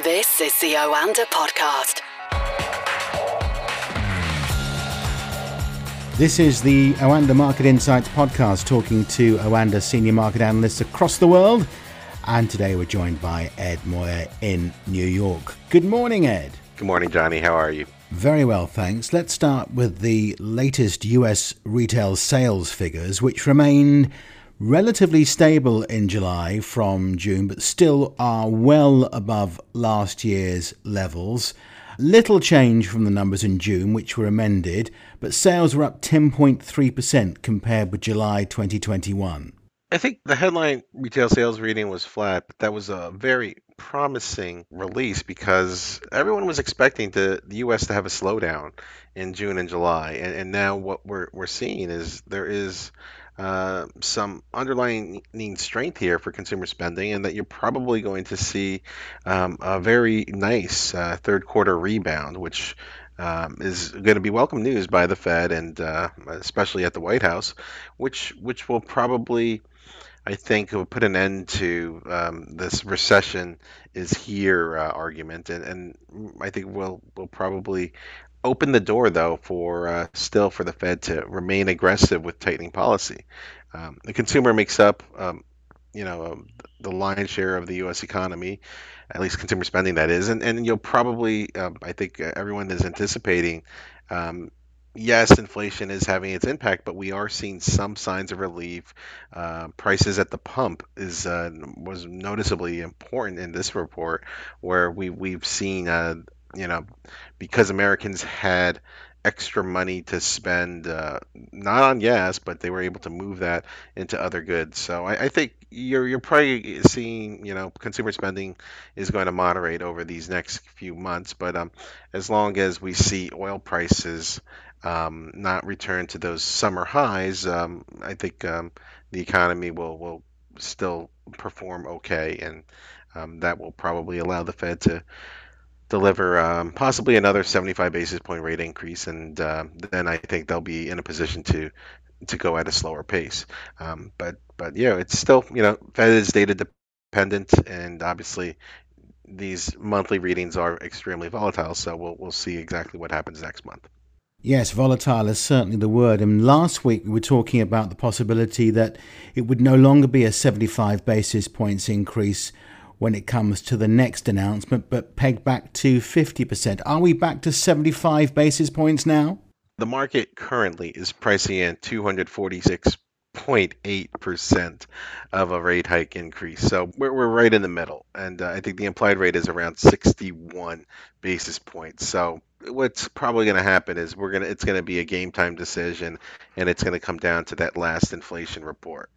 This is the Oanda Podcast. This is the Oanda Market Insights podcast, talking to Oanda senior market analysts across the world. And today we're joined by Ed Moya in New York. Good morning, Ed. Good morning, Johnny. How are you? Very well, thanks. Let's start with the latest US retail sales figures, which remained relatively stable in July from June, but still are well above last year's levels. Little change from the numbers in June, which were amended, but sales were up 10.3% compared with July 2021. I think the headline retail sales reading was flat, but that was a very promising release because everyone was expecting the, the U.S. to have a slowdown in June and July, and, and now what we're we're seeing is there is uh, some underlying strength here for consumer spending, and that you're probably going to see um, a very nice uh, third quarter rebound, which um, is going to be welcome news by the Fed and uh, especially at the White House, which which will probably I think will put an end to um, this recession is here uh, argument, and, and I think we'll we'll probably open the door though for uh, still for the Fed to remain aggressive with tightening policy. Um, the consumer makes up, um, you know, um, the lion's share of the U.S. economy, at least consumer spending that is, and and you'll probably, um, I think uh, everyone is anticipating um, yes, inflation is having its impact, but we are seeing some signs of relief. Uh, prices at the pump is uh, was noticeably important in this report, where we we've seen, uh, you know, because Americans had extra money to spend, uh, not on gas, but they were able to move that into other goods. So I, I think you're you're probably seeing, you know, consumer spending is going to moderate over these next few months, but um, as long as we see oil prices um, not return to those summer highs, um, I think um, the economy will, will still perform okay, and um, that will probably allow the Fed to deliver um, possibly another 75 basis point rate increase, and uh, then I think they'll be in a position to to go at a slower pace. Um, but but yeah, it's still you know Fed is data dependent, and obviously these monthly readings are extremely volatile. So we'll we'll see exactly what happens next month. Yes, volatile is certainly the word. And last week we were talking about the possibility that it would no longer be a 75 basis points increase when it comes to the next announcement, but pegged back to 50%. Are we back to 75 basis points now? The market currently is pricing in 246 0.8% of a rate hike increase. So we're, we're right in the middle. And uh, I think the implied rate is around 61 basis points. So what's probably going to happen is we're going to it's going to be a game time decision and it's going to come down to that last inflation report.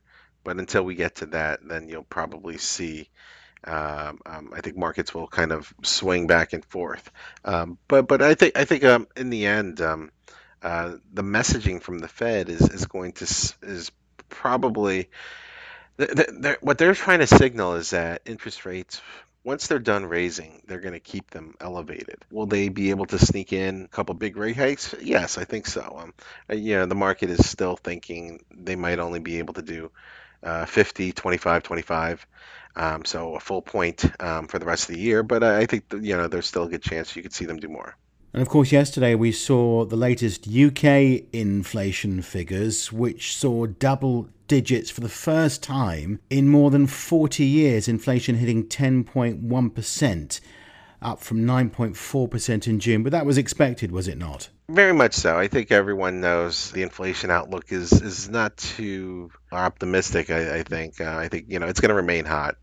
But until we get to that, then you'll probably see um, um, I think markets will kind of swing back and forth. Um, but but I think I think um, in the end, um, uh, the messaging from the Fed is, is going to is probably they're, what they're trying to signal is that interest rates once they're done raising, they're going to keep them elevated. Will they be able to sneak in a couple big rate hikes? Yes, I think so. Um, uh, you know, the market is still thinking they might only be able to do uh, 50, 25, 25. Um, so a full point um, for the rest of the year. But I think, you know, there's still a good chance you could see them do more. And of course, yesterday we saw the latest UK inflation figures, which saw double digits for the first time in more than 40 years, inflation hitting 10.1%, up from 9.4% in June. But that was expected, was it not? Very much so. I think everyone knows the inflation outlook is is not too optimistic. I, I think. Uh, I think you know it's going to remain hot.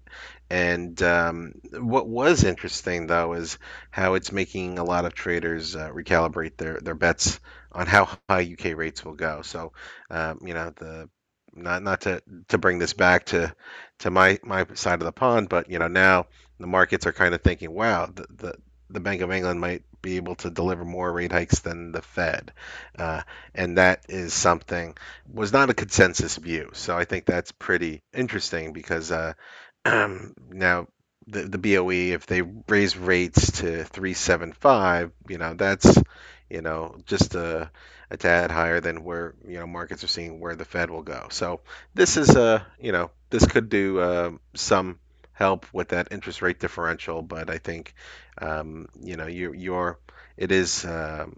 And um, what was interesting, though, is how it's making a lot of traders uh, recalibrate their, their bets on how high UK rates will go. So, um, you know, the not not to to bring this back to to my my side of the pond, but you know now the markets are kind of thinking, wow, the the, the Bank of England might be able to deliver more rate hikes than the Fed, uh, and that is something was not a consensus view. So I think that's pretty interesting because uh, um, now, the the BOE, if they raise rates to 375, you know, that's you know just a a tad higher than where you know markets are seeing where the Fed will go. So this is a you know this could do uh, some help with that interest rate differential. But I think, um, you know, you, you're it is um,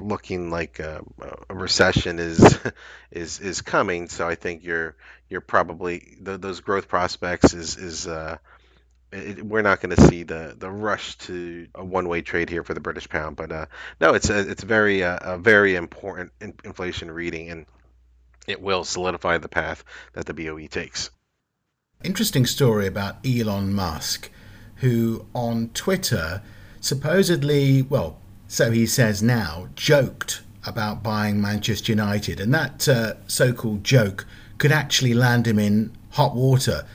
looking like a, a, recession is is is coming. So I think you're you're probably the, those growth prospects is is uh, it, we're not going to see the the rush to a one way trade here for the British pound. But uh, no, it's a it's very uh, a very important in, inflation reading, and it will solidify the path that the BOE takes. Interesting story about Elon Musk, who on Twitter supposedly, well, so he says now, joked about buying Manchester United, and that uh, so called joke could actually land him in hot water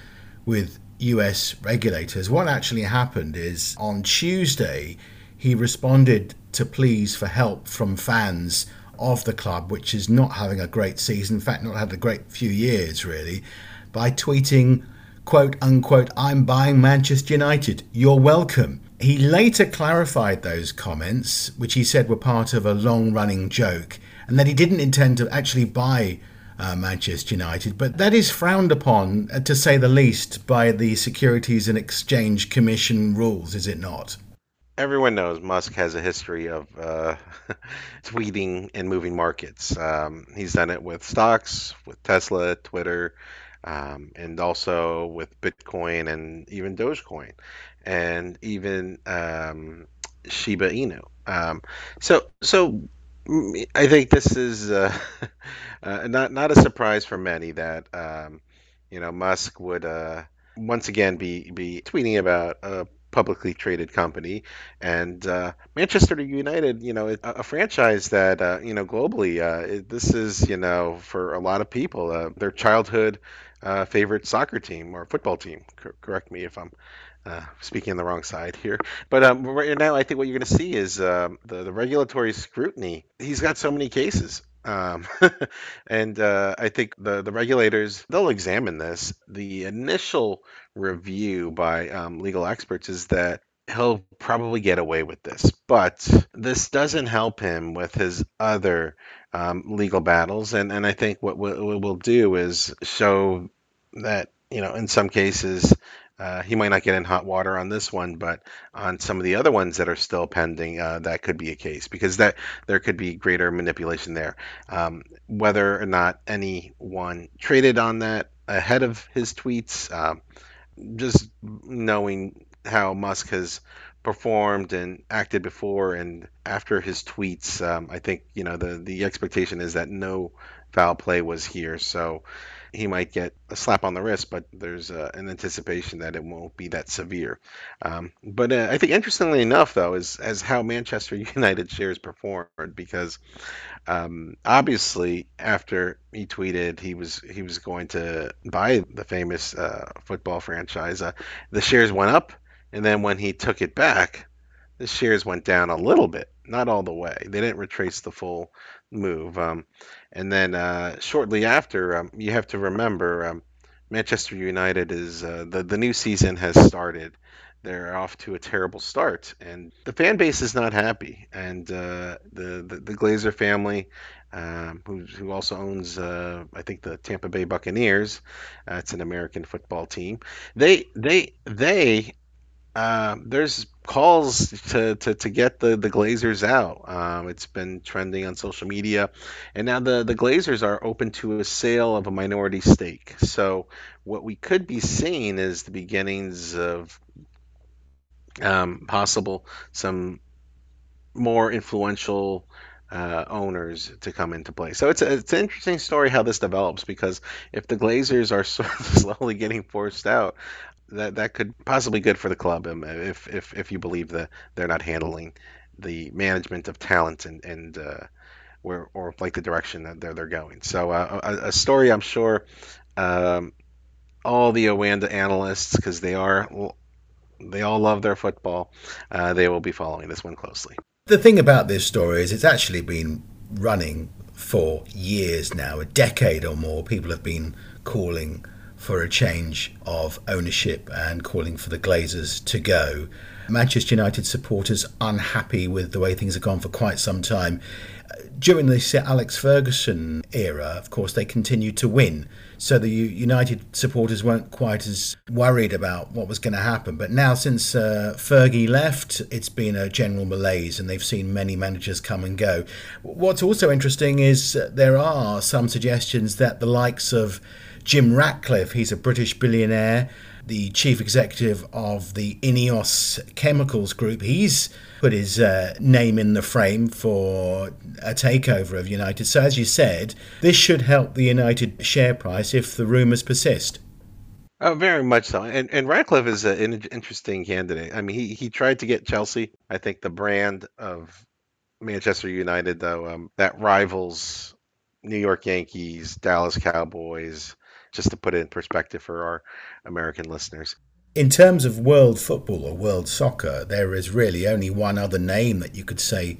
with US regulators. What actually happened is on Tuesday, he responded to pleas for help from fans of the club, which is not having a great season, in fact, not had a great few years really, by tweeting, quote unquote, I'm buying Manchester United, you're welcome. He later clarified those comments, which he said were part of a long running joke, and that he didn't intend to actually buy uh, Manchester United, but that is frowned upon, uh, to say the least, by the Securities and Exchange Commission rules, is it not? Everyone knows Musk has a history of uh, tweeting and moving markets. Um, he's done it with stocks, with Tesla, Twitter, um, and also with Bitcoin and even Dogecoin, and even um, Shiba Inu. Um, so, so I think this is uh, uh, not not a surprise for many that um, you know Musk would uh, once again be be tweeting about a publicly traded company and uh, Manchester United, you know, a, a franchise that uh, you know globally, uh, it, this is you know for a lot of people their childhood favorite soccer team or football team. correct me if I'm uh, speaking on the wrong side here. But um, right now, I think what you're going to see is um, the, the regulatory scrutiny. He's got so many cases. Um, and uh, I think the, the regulators, they'll examine this. The initial review by um, legal experts is that he'll probably get away with this. But this doesn't help him with his other um, legal battles. And, and I think what we'll, we'll do is show that, you know, in some cases, uh, he might not get in hot water on this one, but on some of the other ones that are still pending, uh, that could be a case because that there could be greater manipulation there. Um, whether or not anyone traded on that ahead of his tweets, uh, just knowing how Musk has performed and acted before and after his tweets, um, I think you know the the expectation is that no foul play was here. So he might get a slap on the wrist, but there's uh, an anticipation that it won't be that severe. Um, but uh, I think interestingly enough, though, is as how Manchester United shares performed because um, obviously after he tweeted he was he was going to buy the famous uh, football franchise, uh, the shares went up, and then when he took it back, the shares went down a little bit, not all the way. They didn't retrace the full move. Um, and then uh, shortly after, um, you have to remember um, Manchester United is uh, the the new season has started. They're off to a terrible start, and the fan base is not happy. And uh, the, the, the Glazer family, um, who who also owns uh, I think the Tampa Bay Buccaneers, uh, it's an American football team. They they they uh, there's calls to, to, to get the, the Glazers out. Um, it's been trending on social media. And now the, the Glazers are open to a sale of a minority stake. So, what we could be seeing is the beginnings of um, possible some more influential uh, owners to come into play. So it's a, it's an interesting story how this develops because if the Glazers are sort of slowly getting forced out, that that could possibly good for the club um, if if if you believe that they're not handling the management of talent and and uh, where or like the direction that they're they're going. So uh, a, a, story I'm sure um, all the Oanda analysts because they are they all love their football. Uh, they will be following this one closely. The thing about this story is it's actually been running for years now, a decade or more. People have been calling for a change of ownership and calling for the Glazers to go. Manchester United supporters unhappy with the way things have gone for quite some time. During the Sir Alex Ferguson era, of course, they continued to win. So the United supporters weren't quite as worried about what was going to happen. But now, since uh, Fergie left, it's been a general malaise and they've seen many managers come and go. What's also interesting is there are some suggestions that the likes of Jim Ratcliffe, he's a British billionaire, the chief executive of the Ineos Chemicals Group. He's put his uh, name in the frame for a takeover of United. So, as you said, this should help the United share price if the rumours persist. Oh, very much so. And and Ratcliffe is an interesting candidate. I mean, he he tried to get Chelsea. I think the brand of Manchester United, though, um, that rivals New York Yankees, Dallas Cowboys, just to put it in perspective for our American listeners. In terms of world football or world soccer, there is really only one other name that you could say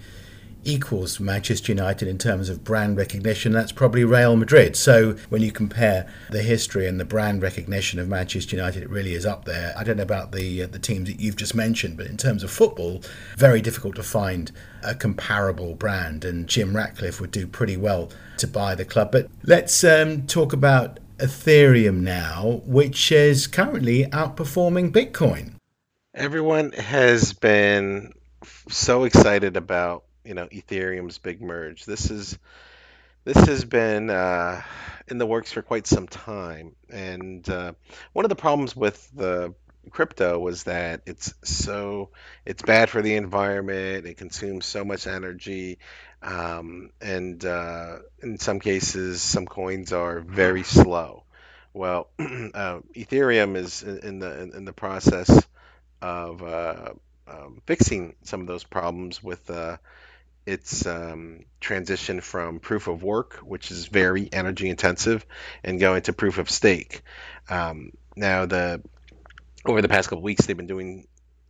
equals Manchester United in terms of brand recognition. That's probably Real Madrid. So when you compare the history and the brand recognition of Manchester United, it really is up there. I don't know about the uh, the teams that you've just mentioned, but in terms of football, very difficult to find a comparable brand. And Jim Ratcliffe would do pretty well to buy the club. But let's um, talk about Ethereum now, which is currently outperforming Bitcoin. Everyone has been so excited about you know Ethereum's big merge. This is this has been uh, in the works for quite some time, and uh, one of the problems with the crypto was that it's so it's bad for the environment. It consumes so much energy, um, and uh, in some cases, some coins are very slow. Well, uh, Ethereum is in the in the process of uh, um, fixing some of those problems with uh, its um, transition from proof of work, which is very energy intensive, and going to proof of stake. Um, now, the over the past couple weeks, they've been doing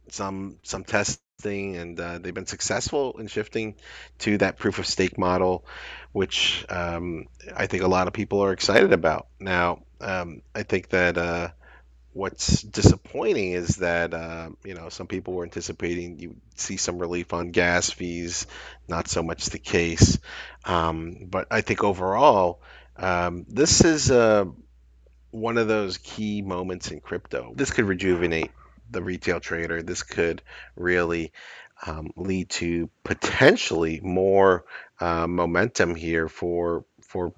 some some tests and uh, they've been successful in shifting to that proof of stake model, which um, I think a lot of people are excited about. Now, um, I think that uh, what's disappointing is that uh, you know some people were anticipating you see some relief on gas fees, not so much the case. Um, but I think overall, um, this is uh, one of those key moments in crypto. This could rejuvenate the retail trader. This could really um, lead to potentially more uh, momentum here for for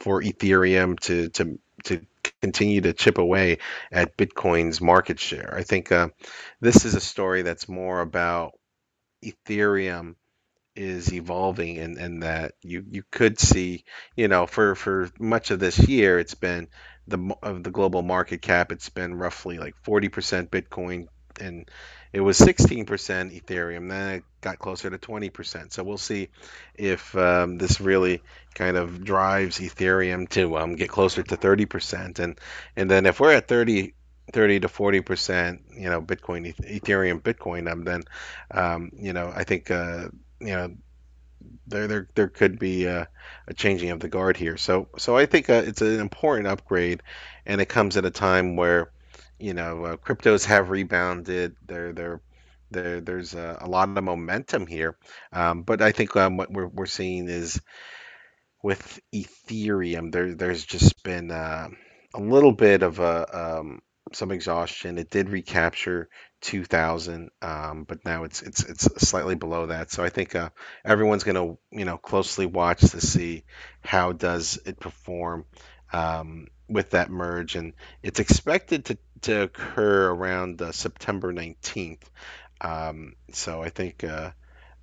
for Ethereum to to to continue to chip away at Bitcoin's market share. I think uh, this is a story that's more about Ethereum is evolving and, and that you, you could see, you know, for, for much of this year, it's been the of the global market cap, it's been roughly like 40% Bitcoin and it was 16% Ethereum. Then it got closer to 20%. So we'll see if um, this really kind of drives Ethereum to um, get closer to 30%. And and then if we're at 30 30 to 40 percent, you know, Bitcoin, Ethereum, Bitcoin, um, then, um, you know, I think, uh, you know, there there there could be a, a changing of the guard here. So so I think uh, it's an important upgrade, and it comes at a time where, you know, uh, cryptos have rebounded. They're they're there, there's a, a, lot of momentum here, um, but I think um, what we're, we're seeing is with Ethereum, there there's just been uh, a little bit of a um, some exhaustion. It did recapture 2000, um, but now it's it's it's slightly below that. So I think uh, everyone's going to you know closely watch to see how does it perform um, with that merge, and it's expected to to occur around uh, September 19th. Um, so I think uh,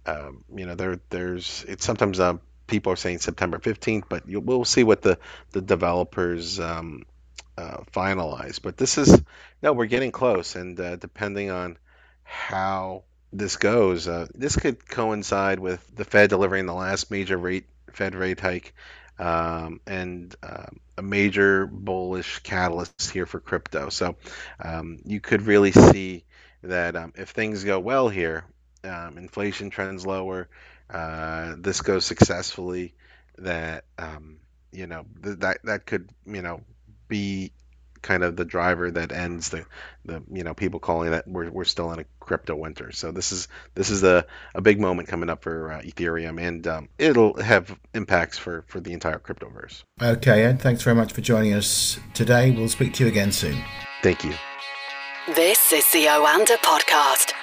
um, you know there there's it's sometimes uh, people are saying September 15th, but you, we'll see what the the developers um, uh, finalized. But this is no, we're getting close, and uh, depending on how this goes, uh, this could coincide with the Fed delivering the last major rate Fed rate hike. Um, and uh, a major bullish catalyst here for crypto. So um, you could really see that um, if things go well here, um, inflation trends lower, uh, this goes successfully, that um, you know th- that that could you know be kind of the driver that ends the the you know people calling that we're, we're still in a crypto winter. So this is this is a, a big moment coming up for uh, Ethereum, and um, it'll have impacts for for the entire cryptoverse. Okay, Ed, thanks very much for joining us today. We'll speak to you again soon. Thank you. This is the Oanda podcast.